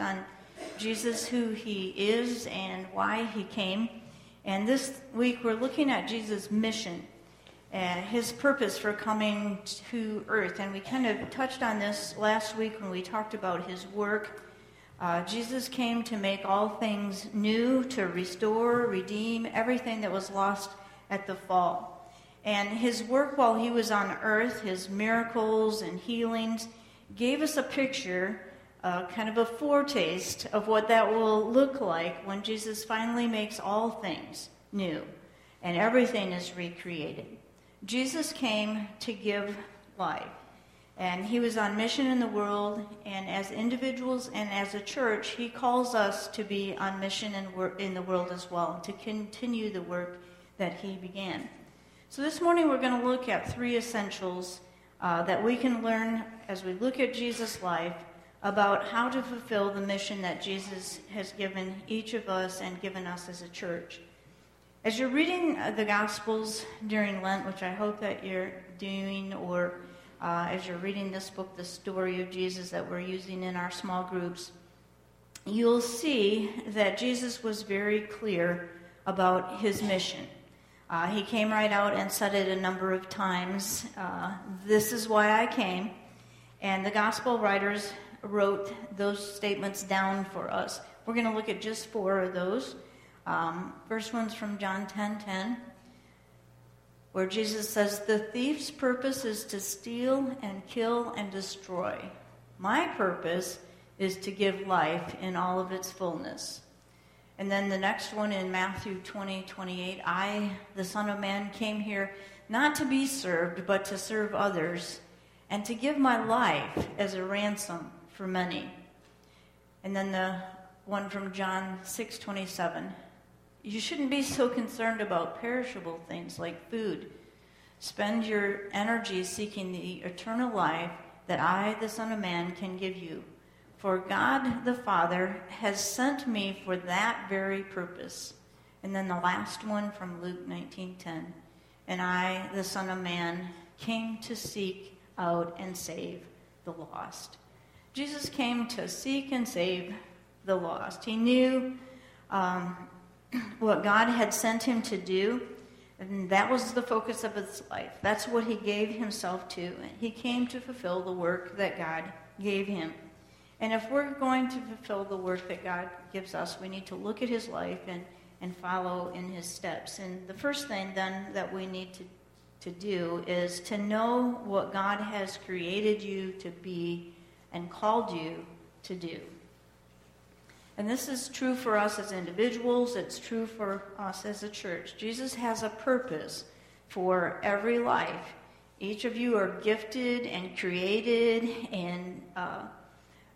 on Jesus, who he is, and why he came. And this week we're looking at Jesus' mission and his purpose for coming to earth. And we kind of touched on this last week when we talked about his work. Uh, Jesus came to make all things new, to restore, redeem everything that was lost at the fall. And his work while he was on earth, his miracles and healings, gave us a picture uh, kind of a foretaste of what that will look like when Jesus finally makes all things new and everything is recreated. Jesus came to give life, and he was on mission in the world, and as individuals and as a church, he calls us to be on mission in, in the world as well, to continue the work that he began. So this morning we're going to look at three essentials uh, that we can learn as we look at Jesus' life about how to fulfill the mission that Jesus has given each of us and given us as a church. As you're reading uh, the Gospels during Lent, which I hope that you're doing, or uh, as you're reading this book, The Story of Jesus, that we're using in our small groups, you'll see that Jesus was very clear about his mission. Uh, he came right out and said it a number of times. Uh, this is why I came. And the gospel writers wrote those statements down for us. We're going to look at just four of those. Um, first one's from John 10 10, where Jesus says, The thief's purpose is to steal and kill and destroy. My purpose is to give life in all of its fullness. And then the next one in Matthew 20 28, I, the Son of Man, came here not to be served, but to serve others, and to give my life as a ransom for many. And then the one from John 6:27. You shouldn't be so concerned about perishable things like food. Spend your energy seeking the eternal life that I, the Son of Man, can give you. For God the Father has sent me for that very purpose. And then the last one from Luke 19:10. And I, the Son of Man, came to seek out and save the lost. Jesus came to seek and save the lost. He knew um, what God had sent him to do, and that was the focus of his life. That's what he gave himself to. He came to fulfill the work that God gave him. And if we're going to fulfill the work that God gives us, we need to look at his life and, and follow in his steps. And the first thing then that we need to, to do is to know what God has created you to be and called you to do. And this is true for us as individuals, it's true for us as a church. Jesus has a purpose for every life. Each of you are gifted and created and uh,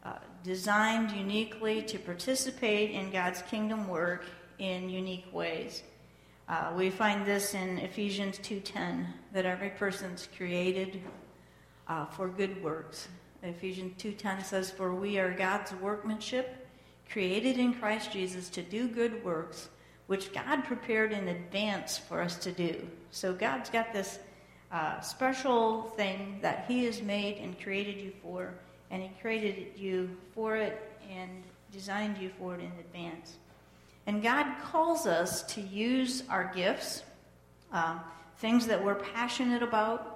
uh, designed uniquely to participate in God's kingdom work in unique ways. Uh, we find this in Ephesians 2:10 that every person's created uh, for good works. Ephesians 2:10 says, "For we are God's workmanship, created in Christ Jesus to do good works, which God prepared in advance for us to do." So God's got this uh, special thing that He has made and created you for, and He created you for it and designed you for it in advance. And God calls us to use our gifts, uh, things that we're passionate about,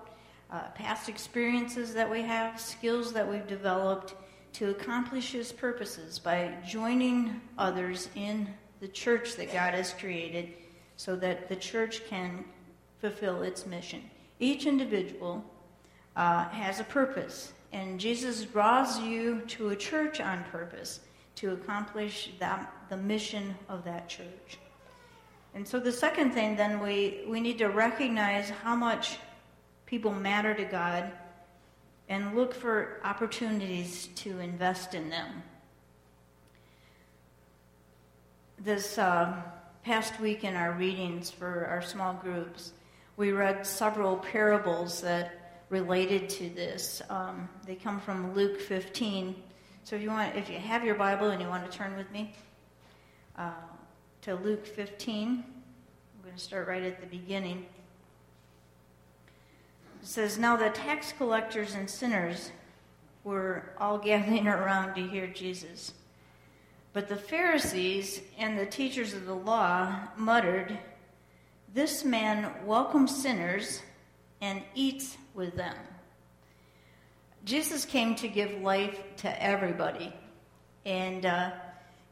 uh, past experiences that we have, skills that we've developed to accomplish His purposes by joining others in the church that God has created so that the church can fulfill its mission. Each individual uh, has a purpose, and Jesus draws you to a church on purpose to accomplish that, the mission of that church. And so the second thing, then, we, we need to recognize how much people matter to God and look for opportunities to invest in them. This uh, past week in our readings for our small groups, we read several parables that related to this. Um, they come from Luke 15. So if you want, if you have your Bible and you want to turn with me uh, to Luke 15, I'm going to start right at the beginning. It says, Now the tax collectors and sinners were all gathering around to hear Jesus. But the Pharisees and the teachers of the law muttered, This man welcomes sinners and eats with them. Jesus came to give life to everybody. And uh,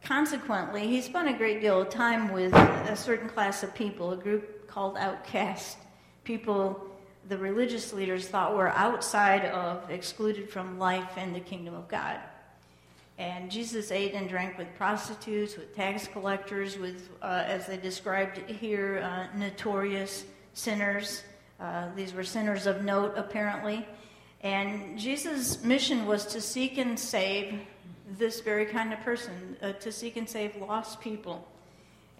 consequently, he spent a great deal of time with a certain class of people, a group called outcasts, people the religious leaders thought were outside of, excluded from life and the kingdom of God. And Jesus ate and drank with prostitutes, with tax collectors, with, uh, as they described here, uh, notorious sinners. Uh, these were sinners of note, apparently. And Jesus' mission was to seek and save this very kind of person, uh, to seek and save lost people.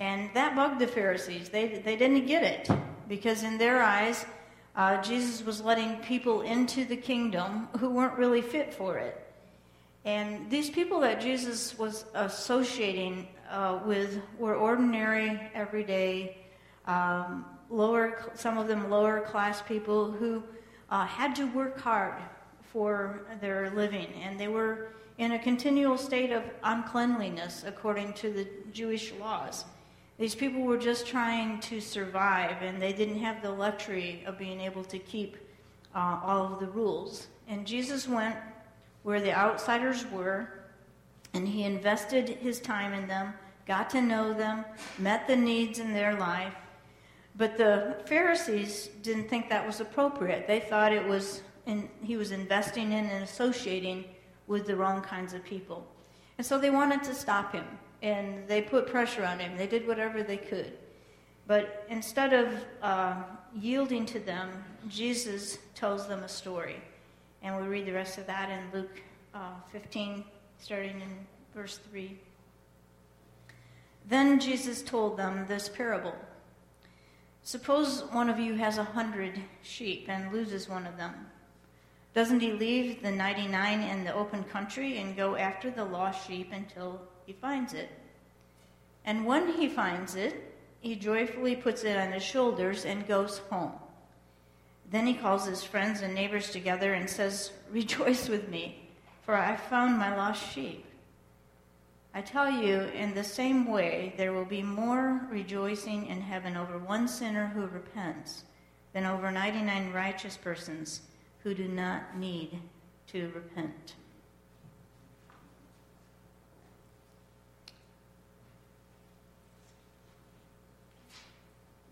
And that bugged the Pharisees. They, they didn't get it because, in their eyes, uh, Jesus was letting people into the kingdom who weren't really fit for it. And these people that Jesus was associating uh, with were ordinary, everyday, um, lower, some of them lower class people who uh, had to work hard for their living, and they were in a continual state of uncleanliness according to the Jewish laws. These people were just trying to survive, and they didn't have the luxury of being able to keep uh, all of the rules. And Jesus went where the outsiders were, and he invested his time in them, got to know them, met the needs in their life. But the Pharisees didn't think that was appropriate. They thought it was in, he was investing in and associating with the wrong kinds of people. And so they wanted to stop him, and they put pressure on him. They did whatever they could. But instead of uh, yielding to them, Jesus tells them a story. And we read the rest of that in Luke uh, 15, starting in verse 3. Then Jesus told them this parable Suppose one of you has a hundred sheep and loses one of them. Doesn't he leave the 99 in the open country and go after the lost sheep until he finds it? And when he finds it, he joyfully puts it on his shoulders and goes home. Then he calls his friends and neighbors together and says, Rejoice with me, for I found my lost sheep. I tell you, in the same way, there will be more rejoicing in heaven over one sinner who repents than over 99 righteous persons who do not need to repent.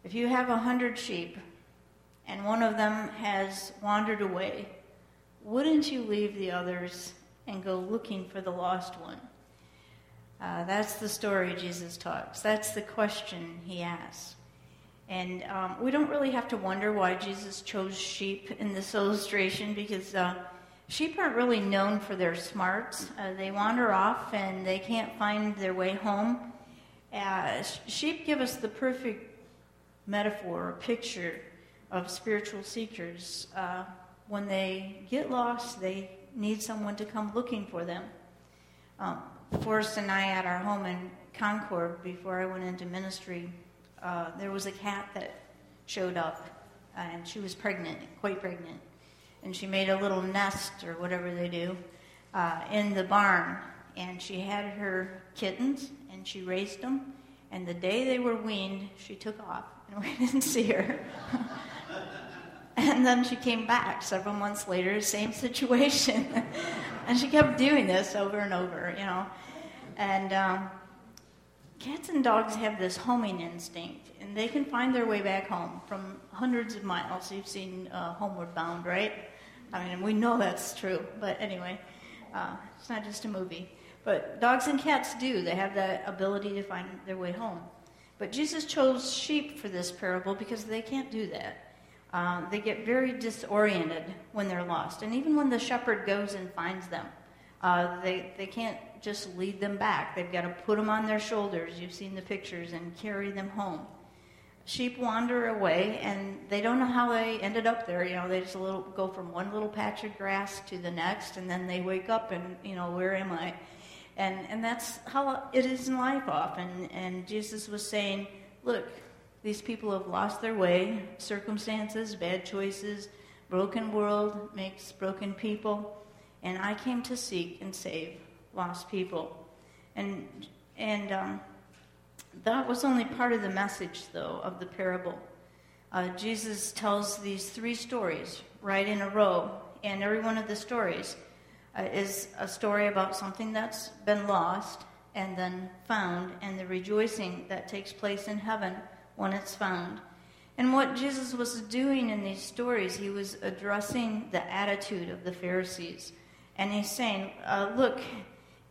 If you have a hundred sheep and one of them has wandered away, wouldn't you leave the others and go looking for the lost one? Uh, that's the story Jesus talks. That's the question he asks. And um, we don't really have to wonder why Jesus chose sheep in this illustration because uh, sheep aren't really known for their smarts. Uh, they wander off and they can't find their way home. Uh, sheep give us the perfect metaphor or picture of spiritual seekers. Uh, when they get lost, they need someone to come looking for them. Um, Forrest and I, at our home in Concord, before I went into ministry, uh, there was a cat that showed up, and she was pregnant, quite pregnant. And she made a little nest, or whatever they do, uh, in the barn. And she had her kittens, and she raised them. And the day they were weaned, she took off, and we didn't see her. And then she came back several months later, same situation. and she kept doing this over and over, you know. And um, cats and dogs have this homing instinct, and they can find their way back home from hundreds of miles. You've seen uh, Homeward Bound, right? I mean, we know that's true, but anyway, uh, it's not just a movie. But dogs and cats do, they have that ability to find their way home. But Jesus chose sheep for this parable because they can't do that. Uh, they get very disoriented when they're lost. And even when the shepherd goes and finds them, uh, they, they can't just lead them back. They've got to put them on their shoulders. You've seen the pictures and carry them home. Sheep wander away and they don't know how they ended up there. You know, they just little, go from one little patch of grass to the next, and then they wake up and, you know, where am I? And, and that's how it is in life often. And Jesus was saying, look, these people have lost their way. Circumstances, bad choices, broken world makes broken people. And I came to seek and save lost people. And And um, that was only part of the message, though, of the parable. Uh, Jesus tells these three stories right in a row, and every one of the stories uh, is a story about something that's been lost and then found, and the rejoicing that takes place in heaven when it's found. And what Jesus was doing in these stories, he was addressing the attitude of the Pharisees. And he's saying, uh, Look,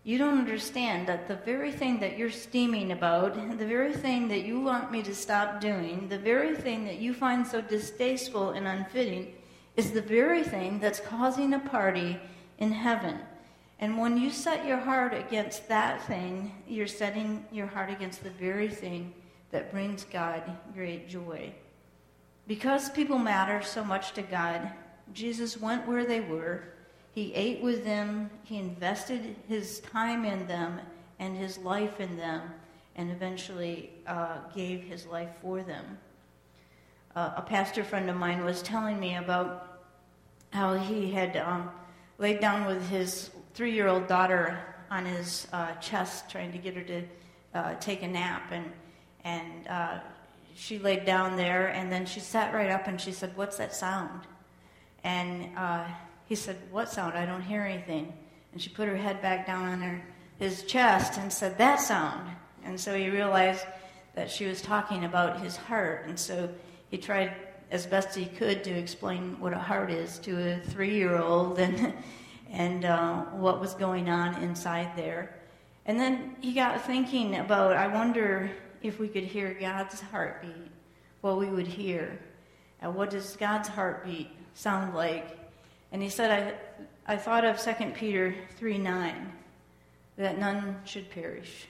you don't understand that the very thing that you're steaming about, the very thing that you want me to stop doing, the very thing that you find so distasteful and unfitting, is the very thing that's causing a party in heaven. And when you set your heart against that thing, you're setting your heart against the very thing that brings God great joy. Because people matter so much to God, Jesus went where they were he ate with them, he invested his time in them and his life in them, and eventually uh, gave his life for them. Uh, a pastor friend of mine was telling me about how he had um, laid down with his three year old daughter on his uh, chest, trying to get her to uh, take a nap. And, and uh, she laid down there, and then she sat right up and she said, What's that sound? And uh, he said, What sound? I don't hear anything. And she put her head back down on her, his chest and said, That sound. And so he realized that she was talking about his heart. And so he tried as best he could to explain what a heart is to a three year old and, and uh, what was going on inside there. And then he got thinking about, I wonder if we could hear God's heartbeat, what we would hear. And what does God's heartbeat sound like? And he said, I, I thought of 2 Peter 3 9, that none should perish,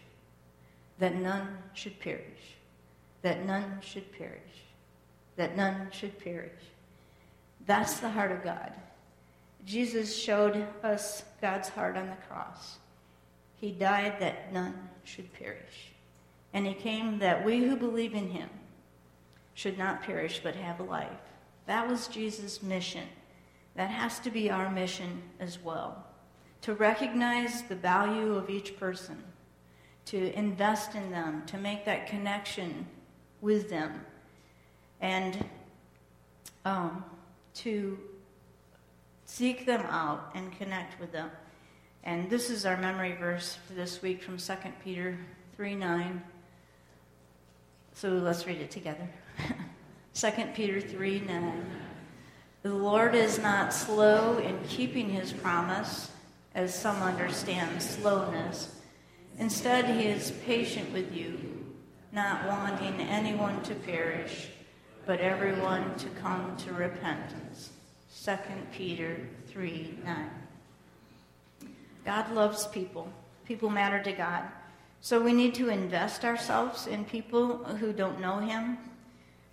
that none should perish, that none should perish, that none should perish. That's the heart of God. Jesus showed us God's heart on the cross. He died that none should perish. And he came that we who believe in him should not perish but have life. That was Jesus' mission. That has to be our mission as well. To recognize the value of each person, to invest in them, to make that connection with them, and um, to seek them out and connect with them. And this is our memory verse for this week from 2 Peter 3 9. So let's read it together. 2 Peter 3 9. The Lord is not slow in keeping his promise, as some understand slowness. Instead, he is patient with you, not wanting anyone to perish, but everyone to come to repentance. 2 Peter 3 9. God loves people. People matter to God. So we need to invest ourselves in people who don't know him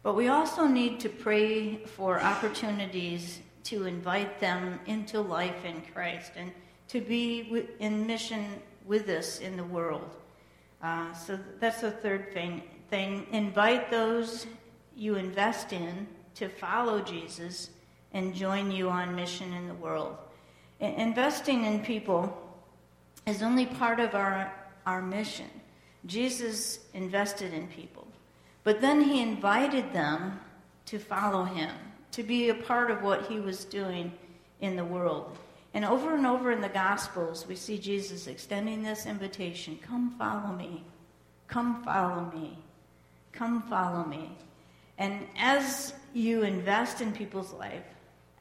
but we also need to pray for opportunities to invite them into life in Christ and to be in mission with us in the world. Uh, so that's the third thing. thing. Invite those you invest in to follow Jesus and join you on mission in the world. Investing in people is only part of our, our mission. Jesus invested in people. But then he invited them to follow him, to be a part of what he was doing in the world. And over and over in the Gospels, we see Jesus extending this invitation come follow me, come follow me, come follow me. And as you invest in people's life,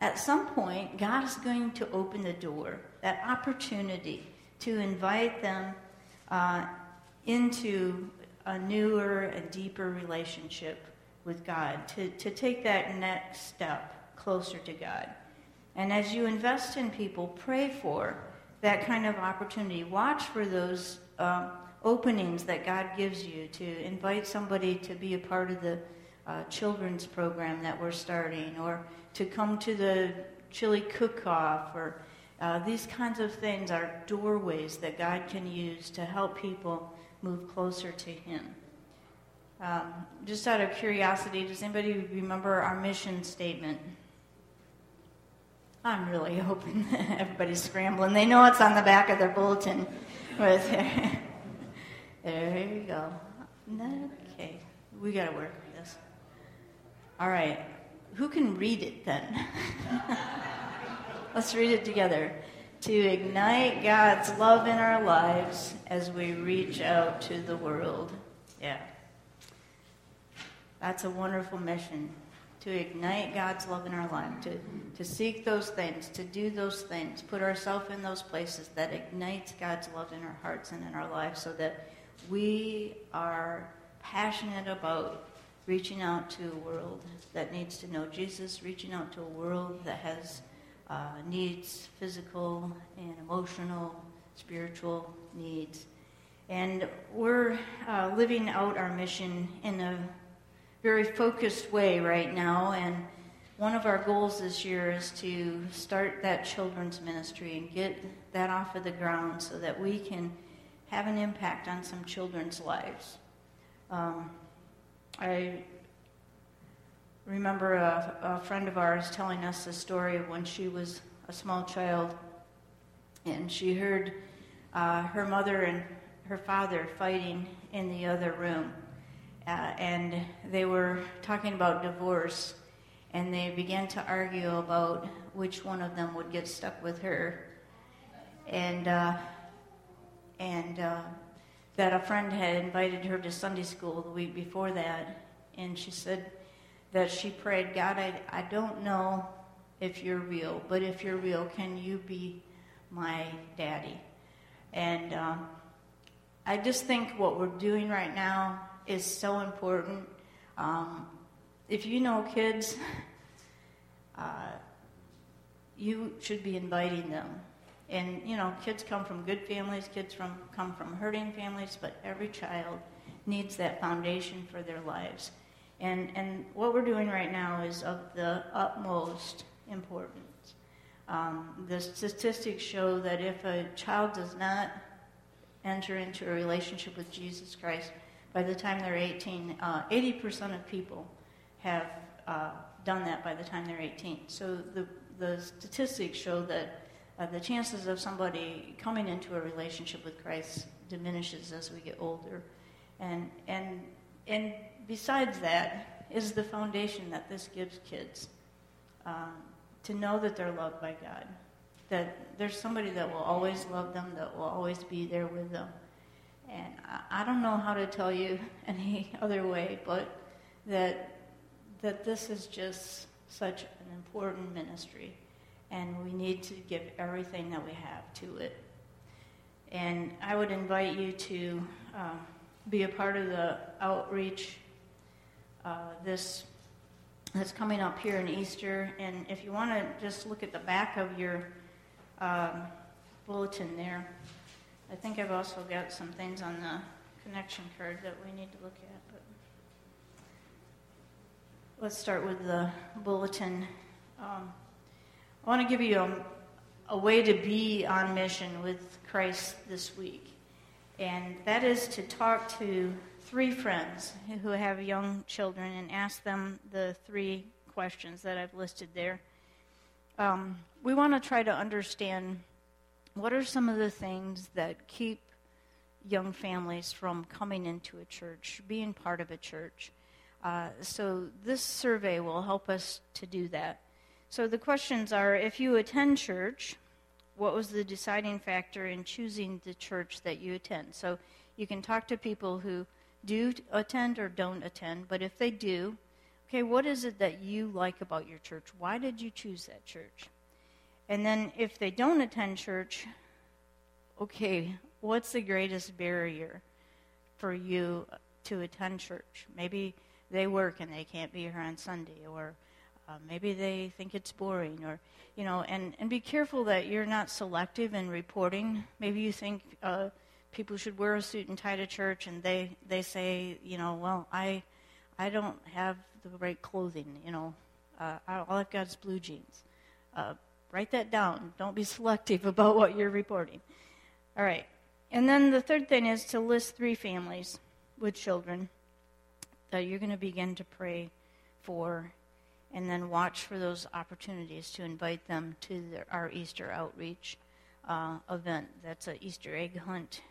at some point, God is going to open the door, that opportunity to invite them uh, into a newer and deeper relationship with God, to, to take that next step closer to God. And as you invest in people, pray for that kind of opportunity. Watch for those um, openings that God gives you to invite somebody to be a part of the uh, children's program that we're starting, or to come to the chili cook off, or uh, these kinds of things are doorways that God can use to help people move closer to Him. Um, just out of curiosity, does anybody remember our mission statement? I'm really hoping everybody's scrambling. They know it's on the back of their bulletin. With go. Okay, we got to work. All right, who can read it then? Let's read it together. To ignite God's love in our lives as we reach out to the world. Yeah. That's a wonderful mission. To ignite God's love in our life, to, to seek those things, to do those things, put ourselves in those places that ignites God's love in our hearts and in our lives so that we are passionate about reaching out to a world that needs to know Jesus, reaching out to a world that has uh, needs, physical and emotional, spiritual needs. And we're uh, living out our mission in a very focused way right now. And one of our goals this year is to start that children's ministry and get that off of the ground so that we can have an impact on some children's lives. Um, I remember a, a, friend of ours telling us the story of when she was a small child and she heard uh, her mother and her father fighting in the other room. Uh, and they were talking about divorce and they began to argue about which one of them would get stuck with her. And, uh, and uh, that a friend had invited her to Sunday school the week before that. And she said, that she prayed, God, I, I don't know if you're real, but if you're real, can you be my daddy? And um, I just think what we're doing right now is so important. Um, if you know kids, uh, you should be inviting them. And you know, kids come from good families, kids from come from hurting families, but every child needs that foundation for their lives. And, and what we're doing right now is of the utmost importance. Um, the statistics show that if a child does not enter into a relationship with Jesus Christ, by the time they're 18, uh, 80% of people have uh, done that by the time they're 18. So the, the statistics show that uh, the chances of somebody coming into a relationship with Christ diminishes as we get older. And, and, and besides that is the foundation that this gives kids um, to know that they're loved by God, that there's somebody that will always love them, that will always be there with them. And I, I don't know how to tell you any other way, but that that this is just such an important ministry, and we need to give everything that we have to it. And I would invite you to um, be a part of the outreach uh, this that's coming up here in Easter. And if you want to just look at the back of your um, bulletin there, I think I've also got some things on the connection card that we need to look at. But let's start with the bulletin. Um, I want to give you a, a way to be on mission with Christ this week, and that is to talk to three friends who have young children and ask them the three questions that I've listed there. Um, we want to try to understand what are some of the things that keep young families from coming into a church, being part of a church. Uh, so, this survey will help us to do that. So, the questions are if you attend church, what was the deciding factor in choosing the church that you attend? So, you can talk to people who do attend or don't attend, but if they do, okay, what is it that you like about your church? Why did you choose that church? And then if they don't attend church, okay, what's the greatest barrier for you to attend church? Maybe they work and they can't be here on Sunday, or uh, maybe they think it's boring, or you know, and and be careful that you're not selective in reporting. Maybe you think uh, people should wear a suit and tie to church, and they they say, you know, well, I I don't have the right clothing, you know, uh, all I've got is blue jeans. Uh, write that down. Don't be selective about what you're reporting. All right, and then the third thing is to list three families with children that you're going to begin to pray for and then watch for those opportunities to invite them to our Easter outreach uh, event. That's an Easter egg hunt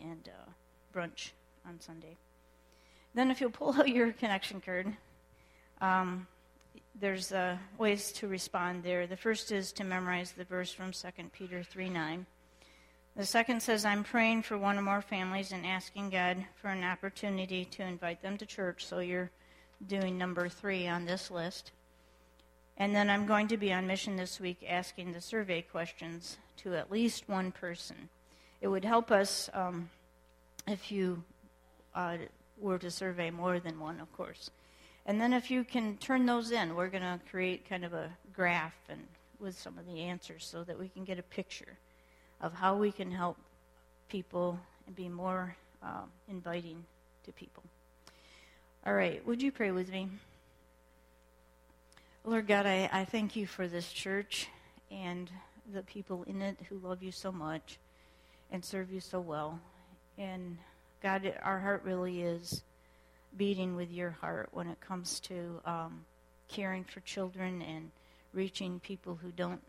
and uh, brunch on Sunday. Then, if you'll pull out your connection card, um, there's uh, ways to respond there. The first is to memorize the verse from 2 Peter 3 9. The second says, I'm praying for one or more families and asking God for an opportunity to invite them to church. So you're doing number three on this list. And then I'm going to be on mission this week asking the survey questions to at least one person. It would help us um, if you uh, were to survey more than one, of course. And then if you can turn those in, we're going to create kind of a graph and with some of the answers so that we can get a picture of how we can help people and be more um, inviting to people. All right, would you pray with me? Lord God, I, I thank you for this church and the people in it who love you so much and serve you so well. And God, our heart really is beating with your heart when it comes to um, caring for children and reaching people who don't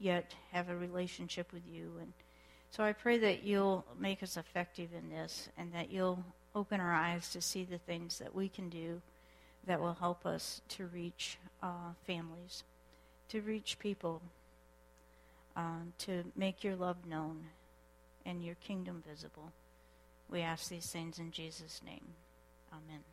yet have a relationship with you. And so I pray that you'll make us effective in this and that you'll open our eyes to see the things that we can do that will help us to reach uh, families, to reach people, uh, to make your love known and your kingdom visible. We ask these things in Jesus' name. Amen.